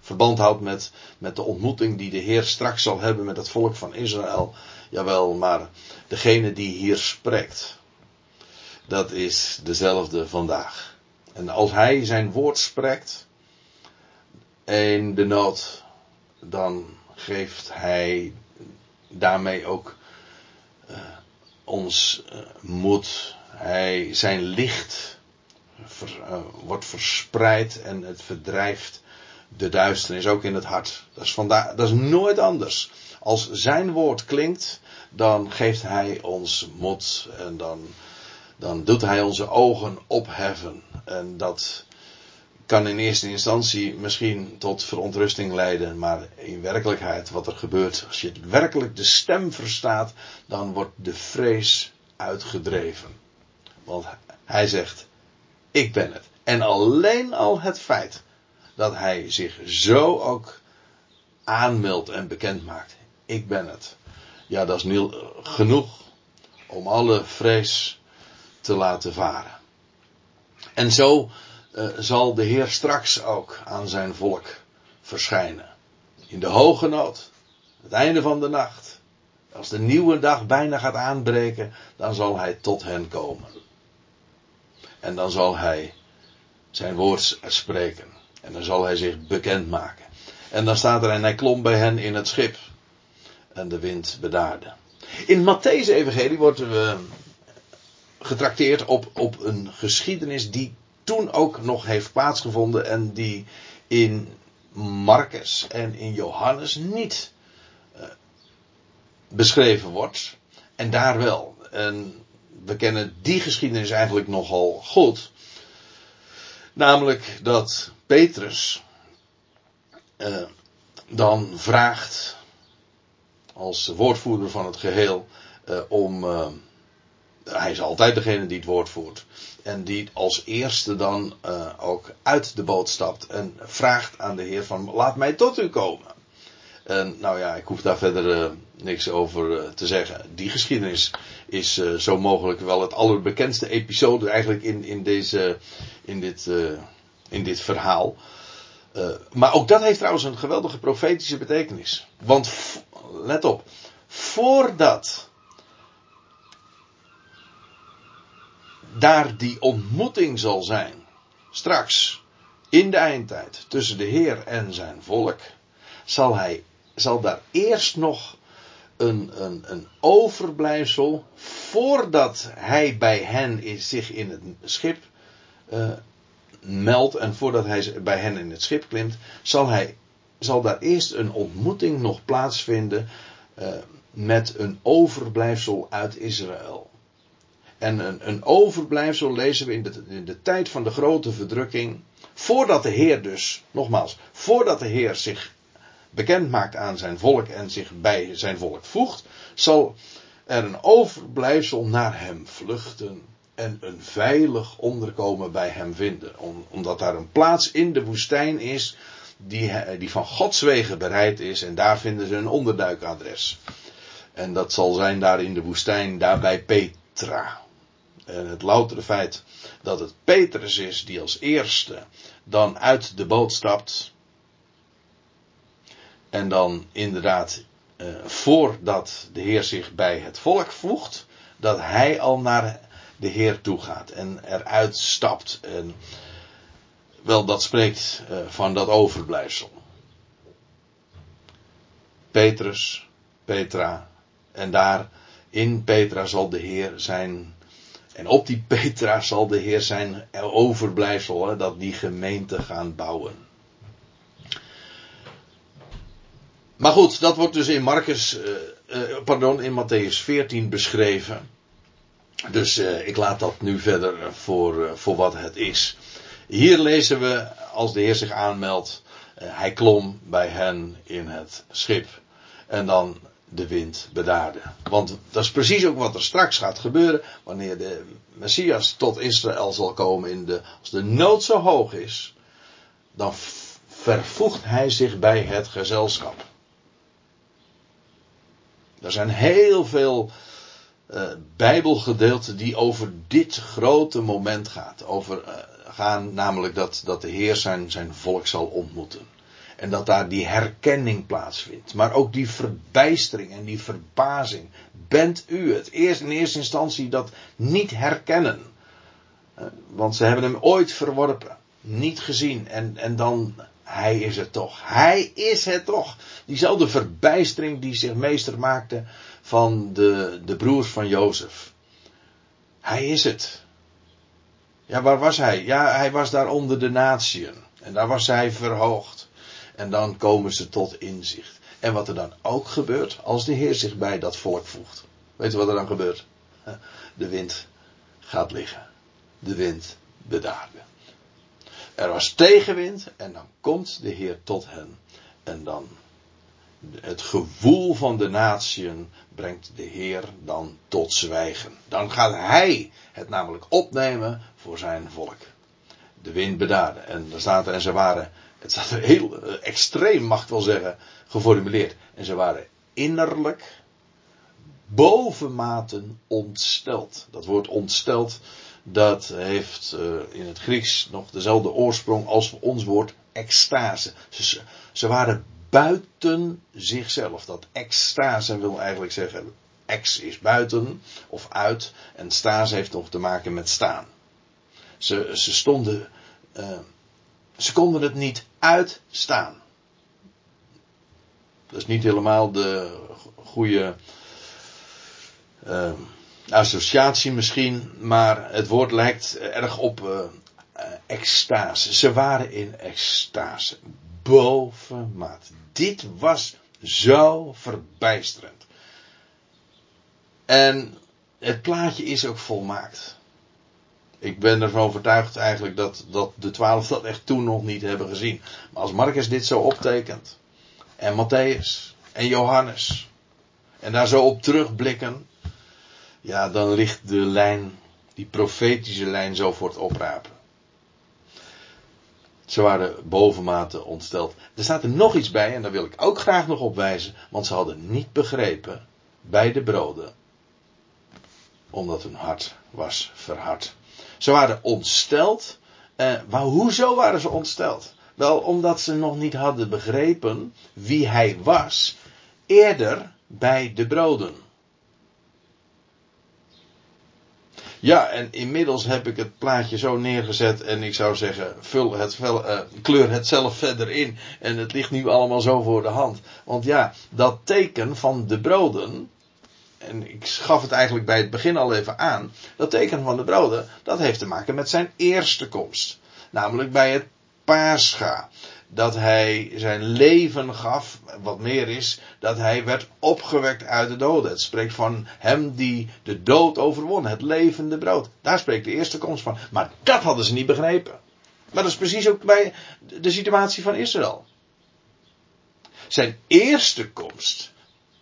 verband houdt met, met de ontmoeting die de Heer straks zal hebben met het volk van Israël. Jawel, maar degene die hier spreekt, dat is dezelfde vandaag. En als hij zijn woord spreekt in de nood, dan geeft hij daarmee ook uh, ons moed. Hij, zijn licht uh, wordt verspreid en het verdrijft de duisternis ook in het hart. Dat is, vandaar, dat is nooit anders. Als zijn woord klinkt, dan geeft hij ons moed en dan dan doet hij onze ogen opheffen. En dat kan in eerste instantie misschien tot verontrusting leiden, maar in werkelijkheid wat er gebeurt, als je werkelijk de stem verstaat, dan wordt de vrees uitgedreven. Want hij zegt, ik ben het. En alleen al het feit dat hij zich zo ook aanmeldt en bekend maakt, ik ben het. Ja, dat is genoeg om alle vrees te laten varen. En zo uh, zal de Heer straks ook aan zijn volk verschijnen. In de hoge nood, het einde van de nacht. Als de nieuwe dag bijna gaat aanbreken, dan zal hij tot hen komen. En dan zal hij zijn woord spreken. En dan zal hij zich bekend maken. En dan staat er, en hij klom bij hen in het schip. En de wind bedaarde. In Matthäus Evangelie wordt we getrakteerd op, op een geschiedenis die toen ook nog heeft plaatsgevonden en die in Marcus en in Johannes niet uh, beschreven wordt. En daar wel. En we kennen die geschiedenis eigenlijk nogal goed. Namelijk dat Petrus uh, dan vraagt als woordvoerder van het geheel, uh, om. Uh, hij is altijd degene die het woord voert. En die als eerste dan ook uit de boot stapt en vraagt aan de Heer van laat mij tot u komen. En nou ja, ik hoef daar verder niks over te zeggen. Die geschiedenis is zo mogelijk wel het allerbekendste episode eigenlijk in, in, deze, in, dit, in dit verhaal. Maar ook dat heeft trouwens een geweldige profetische betekenis. Want let op, voordat daar die ontmoeting zal zijn, straks in de eindtijd tussen de Heer en zijn volk, zal hij, zal daar eerst nog een, een, een overblijfsel, voordat hij bij hen is, zich in het schip uh, meldt en voordat hij bij hen in het schip klimt, zal, hij, zal daar eerst een ontmoeting nog plaatsvinden uh, met een overblijfsel uit Israël. En een, een overblijfsel lezen we in de, in de tijd van de grote verdrukking. Voordat de Heer dus, nogmaals, voordat de Heer zich bekend maakt aan zijn volk en zich bij zijn volk voegt, zal er een overblijfsel naar hem vluchten en een veilig onderkomen bij hem vinden. omdat daar een plaats in de woestijn is die, die van Gods wegen bereid is en daar vinden ze een onderduikadres. En dat zal zijn daar in de woestijn, daar bij Petra. En het loutere feit dat het Petrus is die als eerste dan uit de boot stapt. En dan inderdaad, eh, voordat de Heer zich bij het volk voegt, dat hij al naar de Heer toegaat en eruit stapt. En wel, dat spreekt uh, van dat overblijfsel. Petrus, Petra, en daar in Petra zal de Heer zijn. En op die Petra zal de Heer zijn overblijfsel, hè, dat die gemeente gaan bouwen. Maar goed, dat wordt dus in Marcus, uh, uh, pardon, in Matthäus 14 beschreven. Dus uh, ik laat dat nu verder voor, voor wat het is. Hier lezen we, als de Heer zich aanmeldt, hij klom bij hen in het schip. En dan de wind bedaarde. Want dat is precies ook wat er straks gaat gebeuren. Wanneer de Messias tot Israël zal komen. In de, als de nood zo hoog is. Dan vervoegt hij zich bij het gezelschap. Er zijn heel veel uh, Bijbelgedeelte die over dit grote moment gaat. Over, uh, gaan namelijk dat, dat de Heer zijn, zijn volk zal ontmoeten. En dat daar die herkenning plaatsvindt. Maar ook die verbijstering en die verbazing. Bent u het? Eerst in eerste instantie dat niet herkennen. Uh, want ze hebben hem ooit verworpen. Niet gezien. En, en dan, hij is het toch. Hij is het toch. Diezelfde verbijstering die zich meester maakte van de, de broers van Jozef. Hij is het. Ja, waar was hij? Ja, hij was daar onder de natieën. En daar was hij verhoogd. En dan komen ze tot inzicht. En wat er dan ook gebeurt als de Heer zich bij dat volk voegt. Weet je wat er dan gebeurt? De wind gaat liggen. De wind bedaarde. Er was tegenwind en dan komt de Heer tot hen. En dan het gewoel van de natieën brengt de Heer dan tot zwijgen. Dan gaat Hij het namelijk opnemen voor zijn volk. De wind bedaarde. En daar staat er, en ze waren, het staat er heel uh, extreem, mag wel zeggen, geformuleerd. En ze waren innerlijk bovenmaten ontsteld. Dat woord ontsteld, dat heeft uh, in het Grieks nog dezelfde oorsprong als ons woord extase. Ze, ze waren buiten zichzelf. Dat extase wil eigenlijk zeggen, ex is buiten of uit en stase heeft nog te maken met staan. Ze, ze stonden, uh, ze konden het niet uitstaan. Dat is niet helemaal de goede uh, associatie misschien, maar het woord lijkt erg op uh, extase. Ze waren in extase bovenmaat. Dit was zo verbijsterend. En het plaatje is ook volmaakt. Ik ben ervan overtuigd eigenlijk dat, dat de twaalf dat echt toen nog niet hebben gezien. Maar als Marcus dit zo optekent, en Matthäus, en Johannes, en daar zo op terugblikken, ja, dan ligt de lijn, die profetische lijn zo voor het oprapen. Ze waren bovenmate ontsteld. Er staat er nog iets bij en daar wil ik ook graag nog op wijzen, want ze hadden niet begrepen bij de broden, omdat hun hart was verhard. Ze waren ontsteld. Eh, maar hoezo waren ze ontsteld? Wel omdat ze nog niet hadden begrepen wie hij was, eerder bij de broden. Ja, en inmiddels heb ik het plaatje zo neergezet en ik zou zeggen, vul het, uh, kleur het zelf verder in. En het ligt nu allemaal zo voor de hand. Want ja, dat teken van de broden, en ik gaf het eigenlijk bij het begin al even aan, dat teken van de broden, dat heeft te maken met zijn eerste komst. Namelijk bij het Pascha dat hij zijn leven gaf, wat meer is, dat hij werd opgewekt uit de doden. Het spreekt van hem die de dood overwon, het levende brood. Daar spreekt de eerste komst van. Maar dat hadden ze niet begrepen. Maar dat is precies ook bij de situatie van Israël. Zijn eerste komst,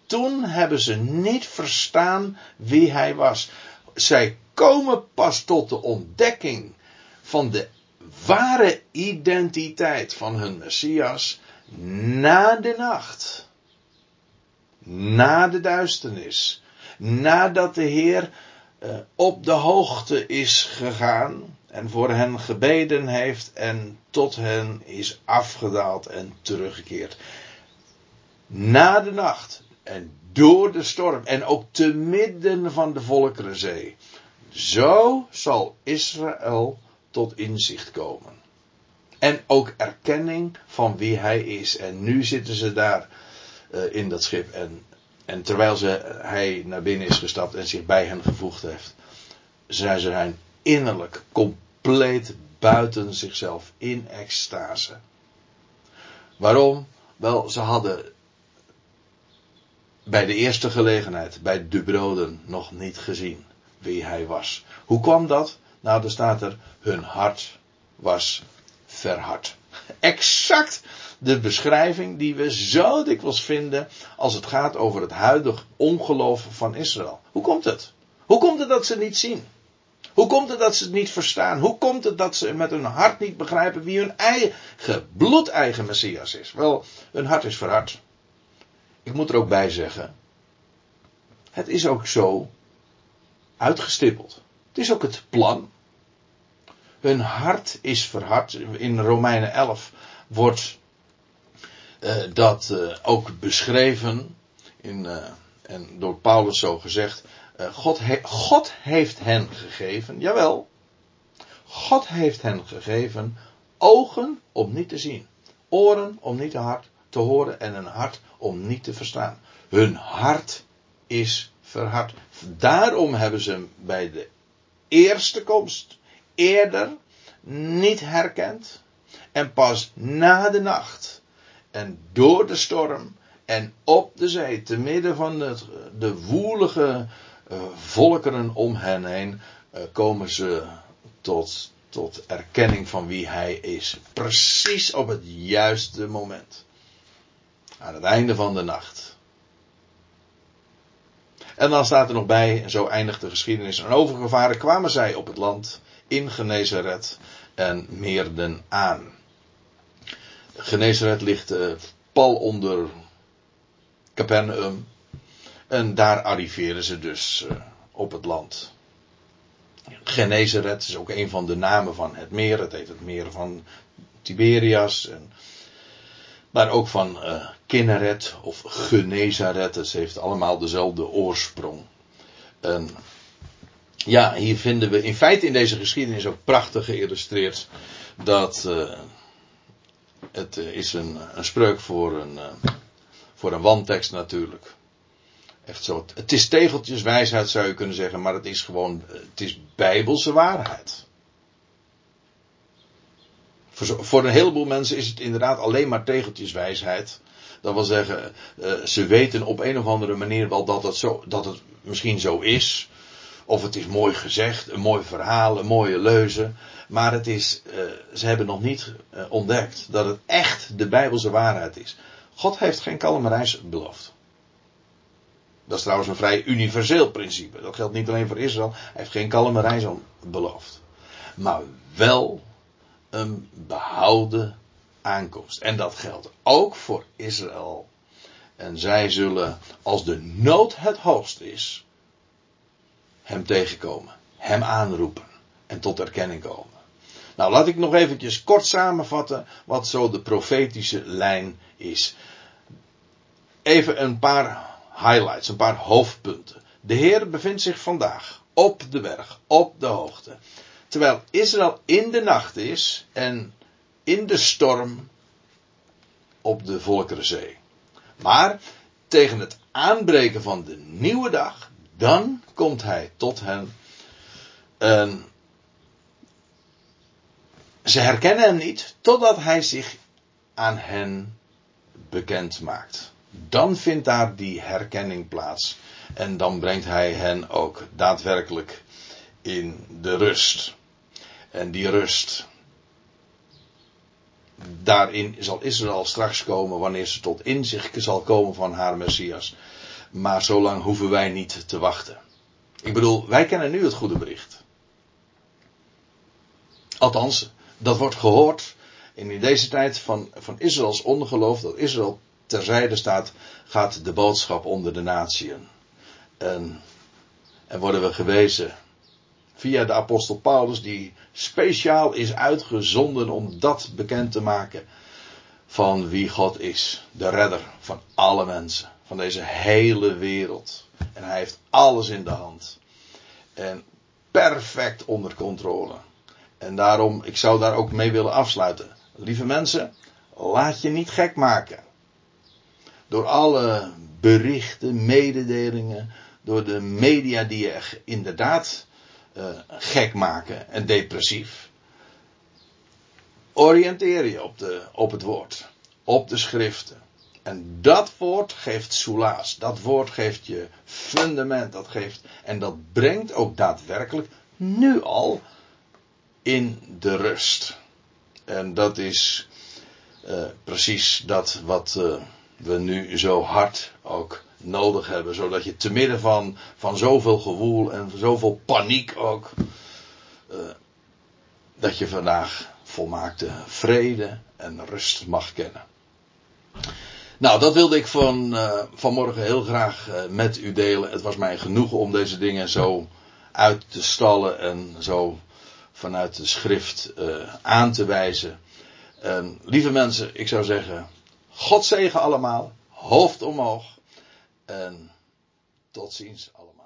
toen hebben ze niet verstaan wie hij was. Zij komen pas tot de ontdekking van de ware identiteit van hun Messias na de nacht. Na de duisternis. Nadat de Heer uh, op de hoogte is gegaan en voor hen gebeden heeft en tot hen is afgedaald en teruggekeerd. Na de nacht en door de storm en ook te midden van de Volkerenzee. Zo zal Israël tot inzicht komen. En ook erkenning van wie hij is. En nu zitten ze daar uh, in dat schip. En, en terwijl ze, hij naar binnen is gestapt en zich bij hen gevoegd heeft, zijn ze zijn innerlijk compleet buiten zichzelf in extase. Waarom? Wel, ze hadden bij de eerste gelegenheid, bij de broden, nog niet gezien wie hij was. Hoe kwam dat? Nou, er staat er, hun hart was verhard. Exact de beschrijving die we zo dikwijls vinden als het gaat over het huidige ongeloof van Israël. Hoe komt het? Hoe komt het dat ze het niet zien? Hoe komt het dat ze het niet verstaan? Hoe komt het dat ze met hun hart niet begrijpen wie hun eigen, bloedeigen Messias is? Wel, hun hart is verhard. Ik moet er ook bij zeggen, het is ook zo uitgestippeld. Het is ook het plan. Hun hart is verhard. In Romeinen 11 wordt uh, dat uh, ook beschreven. In, uh, en door Paulus zo gezegd. God, God heeft hen gegeven. Jawel. God heeft hen gegeven. Ogen om niet te zien. Oren om niet te horen. En een hart om niet te verstaan. Hun hart is verhard. Daarom hebben ze bij de eerste komst eerder niet herkend. En pas na de nacht en door de storm en op de zee, te midden van de woelige uh, volkeren om hen heen, uh, komen ze tot, tot erkenning van wie hij is. Precies op het juiste moment. Aan het einde van de nacht. En dan staat er nog bij, en zo eindigt de geschiedenis. En overgevaren kwamen zij op het land in Genezeret en meerden aan. Genezeret ligt uh, pal onder Capernaum. En daar arriveren ze dus uh, op het land. Genezeret is ook een van de namen van het meer. Het heet het meer van Tiberias. En, maar ook van uh, Kinneret of Genezaret. Het heeft allemaal dezelfde oorsprong. En ja, hier vinden we in feite in deze geschiedenis ook prachtig geïllustreerd dat uh, het is een, een spreuk voor een, uh, voor een wandtekst natuurlijk. Echt zo. Het is tegeltjes wijsheid zou je kunnen zeggen, maar het is gewoon, het is bijbelse waarheid. Voor, voor een heleboel mensen is het inderdaad alleen maar tegeltjes wijsheid. Dat wil zeggen, ze weten op een of andere manier wel dat het, zo, dat het misschien zo is. Of het is mooi gezegd, een mooi verhaal, een mooie leuze. Maar het is, uh, ze hebben nog niet uh, ontdekt dat het echt de Bijbelse waarheid is. God heeft geen kalme beloofd. Dat is trouwens een vrij universeel principe. Dat geldt niet alleen voor Israël. Hij heeft geen kalme reis beloofd. Maar wel een behouden aankomst. En dat geldt ook voor Israël. En zij zullen, als de nood het hoogst is, hem tegenkomen, hem aanroepen en tot erkenning komen. Nou, laat ik nog eventjes kort samenvatten wat zo de profetische lijn is. Even een paar highlights, een paar hoofdpunten. De Heer bevindt zich vandaag op de berg, op de hoogte. Terwijl Israël in de nacht is en in de storm op de Volkerenzee. Maar tegen het aanbreken van de nieuwe dag, dan komt hij tot hen. En ze herkennen hem niet totdat hij zich aan hen bekend maakt. Dan vindt daar die herkenning plaats. En dan brengt hij hen ook daadwerkelijk in de rust. En die rust, daarin zal Israël straks komen wanneer ze tot inzicht zal komen van haar Messias. Maar zolang hoeven wij niet te wachten. Ik bedoel, wij kennen nu het goede bericht. Althans, dat wordt gehoord. In deze tijd van, van Israëls ongeloof, dat Israël terzijde staat, gaat de boodschap onder de natieën. En, en worden we gewezen via de apostel Paulus, die speciaal is uitgezonden om dat bekend te maken van wie God is. De redder van alle mensen, van deze hele wereld. En hij heeft alles in de hand. En perfect onder controle. En daarom, ik zou daar ook mee willen afsluiten. Lieve mensen, laat je niet gek maken. Door alle berichten, mededelingen, door de media die je inderdaad uh, gek maken en depressief. Oriënteer je op, de, op het woord, op de schriften. En dat woord geeft soelaas. Dat woord geeft je fundament. Dat geeft, en dat brengt ook daadwerkelijk nu al in de rust. En dat is uh, precies dat wat uh, we nu zo hard ook nodig hebben. Zodat je te midden van, van zoveel gewoel en zoveel paniek ook. Uh, dat je vandaag volmaakte vrede en rust mag kennen. Nou, dat wilde ik van, uh, vanmorgen heel graag uh, met u delen. Het was mij genoegen om deze dingen zo uit te stallen en zo vanuit de schrift uh, aan te wijzen. lieve mensen, ik zou zeggen, God zegen allemaal, hoofd omhoog en tot ziens allemaal.